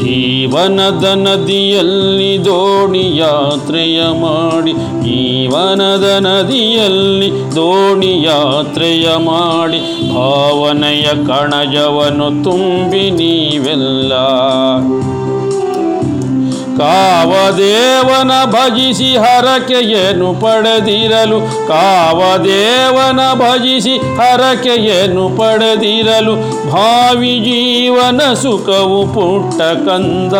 ಜೀವನದ ನದಿಯಲ್ಲಿ ದೋಣಿ ಯಾತ್ರೆಯ ಮಾಡಿ ಜೀವನದ ನದಿಯಲ್ಲಿ ದೋಣಿ ಯಾತ್ರೆಯ ಮಾಡಿ ಭಾವನೆಯ ಕಣಜವನ್ನು ತುಂಬಿ ನೀವೆಲ್ಲ ಕಾವದೇವನ ಭಜಿಸಿ ಹರಕೆಯನ್ನು ಪಡೆದಿರಲು, ಕಾವದೇವನ ಭಜಿಸಿ ಹರಕೆಯನ್ನು ಪಡೆದಿರಲು ಭಾವಿ ಜೀವನ ಸುಖವು ಪುಟ್ಟ ಕಂದ,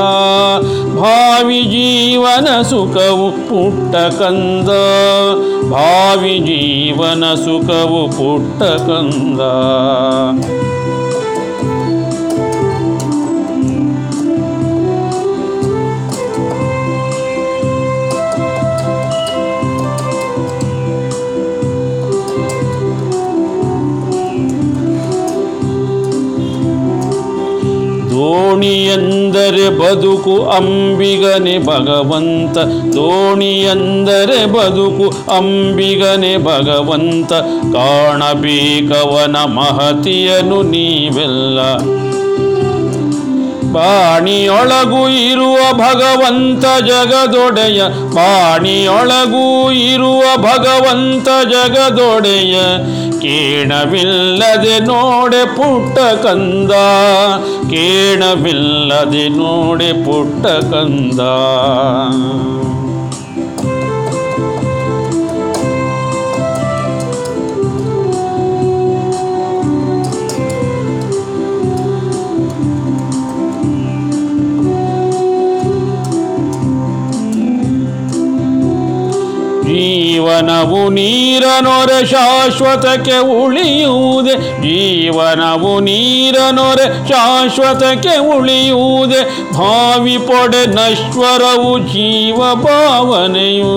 ಭಾವಿ ಜೀವನ ಸುಖವು ಪುಟ್ಟ ಕಂದ, ಭಾವಿ ಜೀವನ ಸುಖವು ಪುಟ್ಟ ಕಂದ. ಎಂದರೆ ಬದುಕು ಅಂಬಿಗನೆ ಭಗವಂತ. ದೋಣಿ ಎಂದರೆ ಬದುಕು ಅಂಬಿಗನೆ ಭಗವಂತ. ಕಾಣಬೇಕವನ ಮಹತಿಯನು ನೀವೆಲ್ಲ. ಬಾಣಿಯೊಳಗೂ ಇರುವ ಭಗವಂತ ಜಗದೊಡೆಯ. ಬಾಣಿಯೊಳಗೂ ಇರುವ ಭಗವಂತ ಜಗದೊಡೆಯ. ಕೇಣವಿಲ್ಲದೆ ನೋಡೆ ಪುಟ್ಟ ಕಂದ. ಕೇಣವಿಲ್ಲದೆ ನೋಡೆ ಪುಟ್ಟ ಕಂದ. ಜೀವನವು ನೀರನೊರೆ ಶಾಶ್ವತಕ್ಕೆ ಉಳಿಯುವುದೇ. ಜೀವನವು ನೀರನೊರೆ ಶಾಶ್ವತಕ್ಕೆ ಉಳಿಯುವುದೇ. ಭಾವಿ ಪೊಡೆ ನಶ್ವರವು ಜೀವ ಭಾವನೆಯು.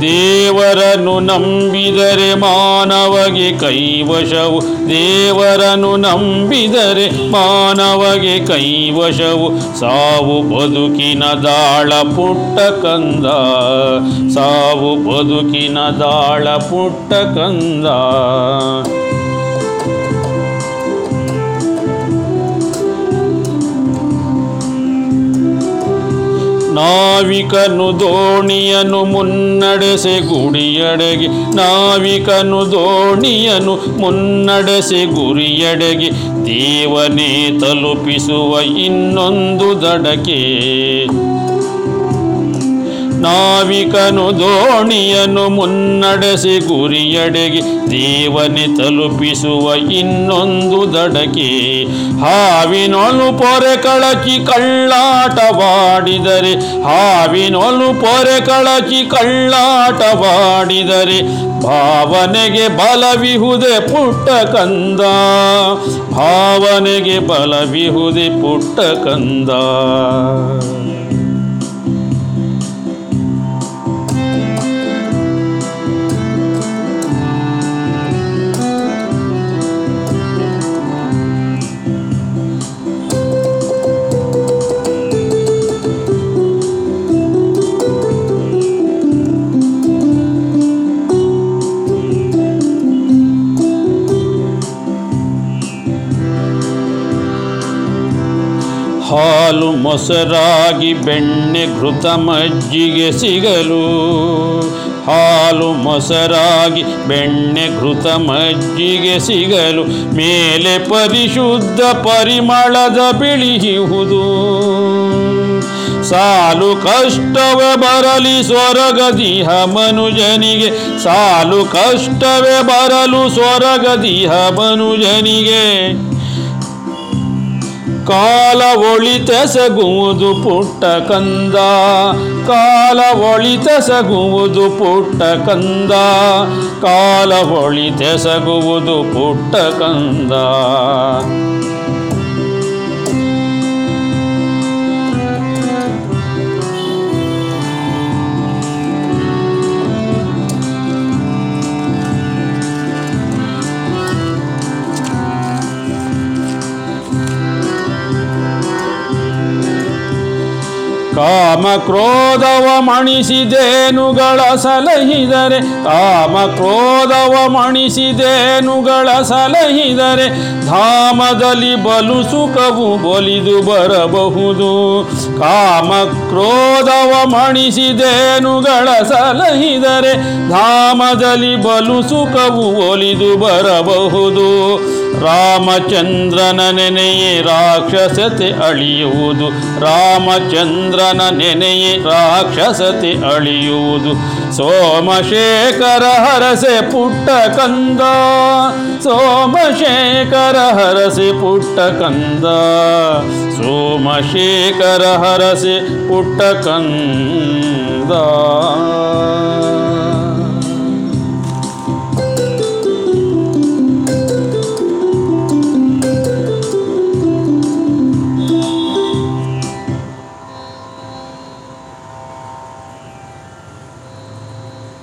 ದೇವರನ್ನು ನಂಬಿದರೆ ಮಾನವಗೆ ಕೈವಶವು. ದೇವರನು ನಂಬಿದರೆ ಮಾನವಗೆ ಕೈವಶವು. ಸಾವು ಬದುಕಿನ ದಾಳ ಪುಟ್ಟ ಕಂದ. ಸಾವು ಬದುಕಿನ ದಾಳ ಪುಟ್ಟ ಕಂದ. ನಾವಿಕನು ದೋಣಿಯನು ಮುನ್ನಡೆಸೆ ಗುಡಿಯಡೆಗೆ. ನಾವಿಕನು ದೋಣಿಯನು ಮುನ್ನಡೆಸೆ ಗುರಿಯಡೆಗೆ. ದೇವನೇ ತಲುಪಿಸುವ ಇನ್ನೊಂದು ದಡಕೆ ನಾವಿಕನು ದೋಣಿಯನ್ನು ಮುನ್ನಡೆಸಿ ಗುರಿಯಡೆಗೆ ದೇವನೆ ತಲುಪಿಸುವ ಇನ್ನೊಂದು ದಡಕೆ ಹಾವಿನೊಲು ಪೊರೆ ಕಳಕಿ ಕಳ್ಳಾಟವಾಡಿದರೆ, ಹಾವಿನೊಲು ಪೊರೆ ಕಳಕಿ ಕಳ್ಳಾಟವಾಡಿದರೆ, ಭಾವನೆಗೆ ಬಲವಿಹುದೆ ಪುಟ್ಟ ಕಂದ. ಭಾವನೆಗೆ ಬಲವಿಹುದೆ ಪುಟ್ಟ ಕಂದ. ಹಾಲು ಮೊಸರಾಗಿ ಬೆಣ್ಣೆ ಘೃತ ಮಜ್ಜಿಗೆ ಸಿಗಲು. ಹಾಲು ಮೊಸರಾಗಿ ಬೆಣ್ಣೆ ಘೃತ ಮಜ್ಜಿಗೆ ಸಿಗಲು. ಮೇಲೆ ಪರಿಶುದ್ಧ ಪರಿಮಳದ ಬಿಳಿಯುವುದು ಸಾಲು ಕಷ್ಟವೇ ಬರಲಿ ಸ್ವರಗದಿಹ ಮನುಜನಿಗೆ ಸಾಲು ಕಷ್ಟವೇ ಬರಲು ಸ್ವರಗದಿಹ ಮನುಜನಿಗೆ ಕಾಲ ಒಳಿತೆಸಗುವುದು ಪುಟ್ಟ ಕಂದ. ಕಾಲ ಒಳಿತೆಸಗುವುದು ಪುಟ್ಟ ಕಂದ. ಕಾಲ ಒಳಿತೆಸಗುವುದು ಪುಟ್ಟ ಕಂದ. ಕಾಮ ಕ್ರೋಧವ ಮಣಿಸಿದೇನುಗಳ ಸಲಹಿದರೆ ಕಾಮ ಕ್ರೋಧವ ಮಣಿಸಿದೇನುಗಳ ಸಲಹಿದರೆ, ಧಾಮದಲ್ಲಿ ಬಲು ಸುಖವು ಒಲಿದು ಬರಬಹುದು. ಕಾಮ ಕ್ರೋಧವ ಮಣಿಸಿದೇನುಗಳ ಸಲಹಿದರೆ, ಧಾಮದಲ್ಲಿ ಬಲು ಸುಖವು ಒಲಿದು ಬರಬಹುದು. ರಾಮಚಂದ್ರನ ನೆನೆಯೇ ರಾಕ್ಷಸತೆ ಅಳಿಯುವುದು. ರಾಮಚಂದ್ರನ ನೆನೆಯೇ ರಾಕ್ಷಸತೆ ಅಳಿಯುವುದು. ಸೋಮಶೇಖರ ಹರಸೆ ಪುಟ್ಟ ಕಂದ. ಸೋಮಶೇಖರ ಹರಸೆ ಪುಟ್ಟ ಕಂದ. ಸೋಮಶೇಖರ ಹರಸೆ ಪುಟ್ಟ ಕಂದ.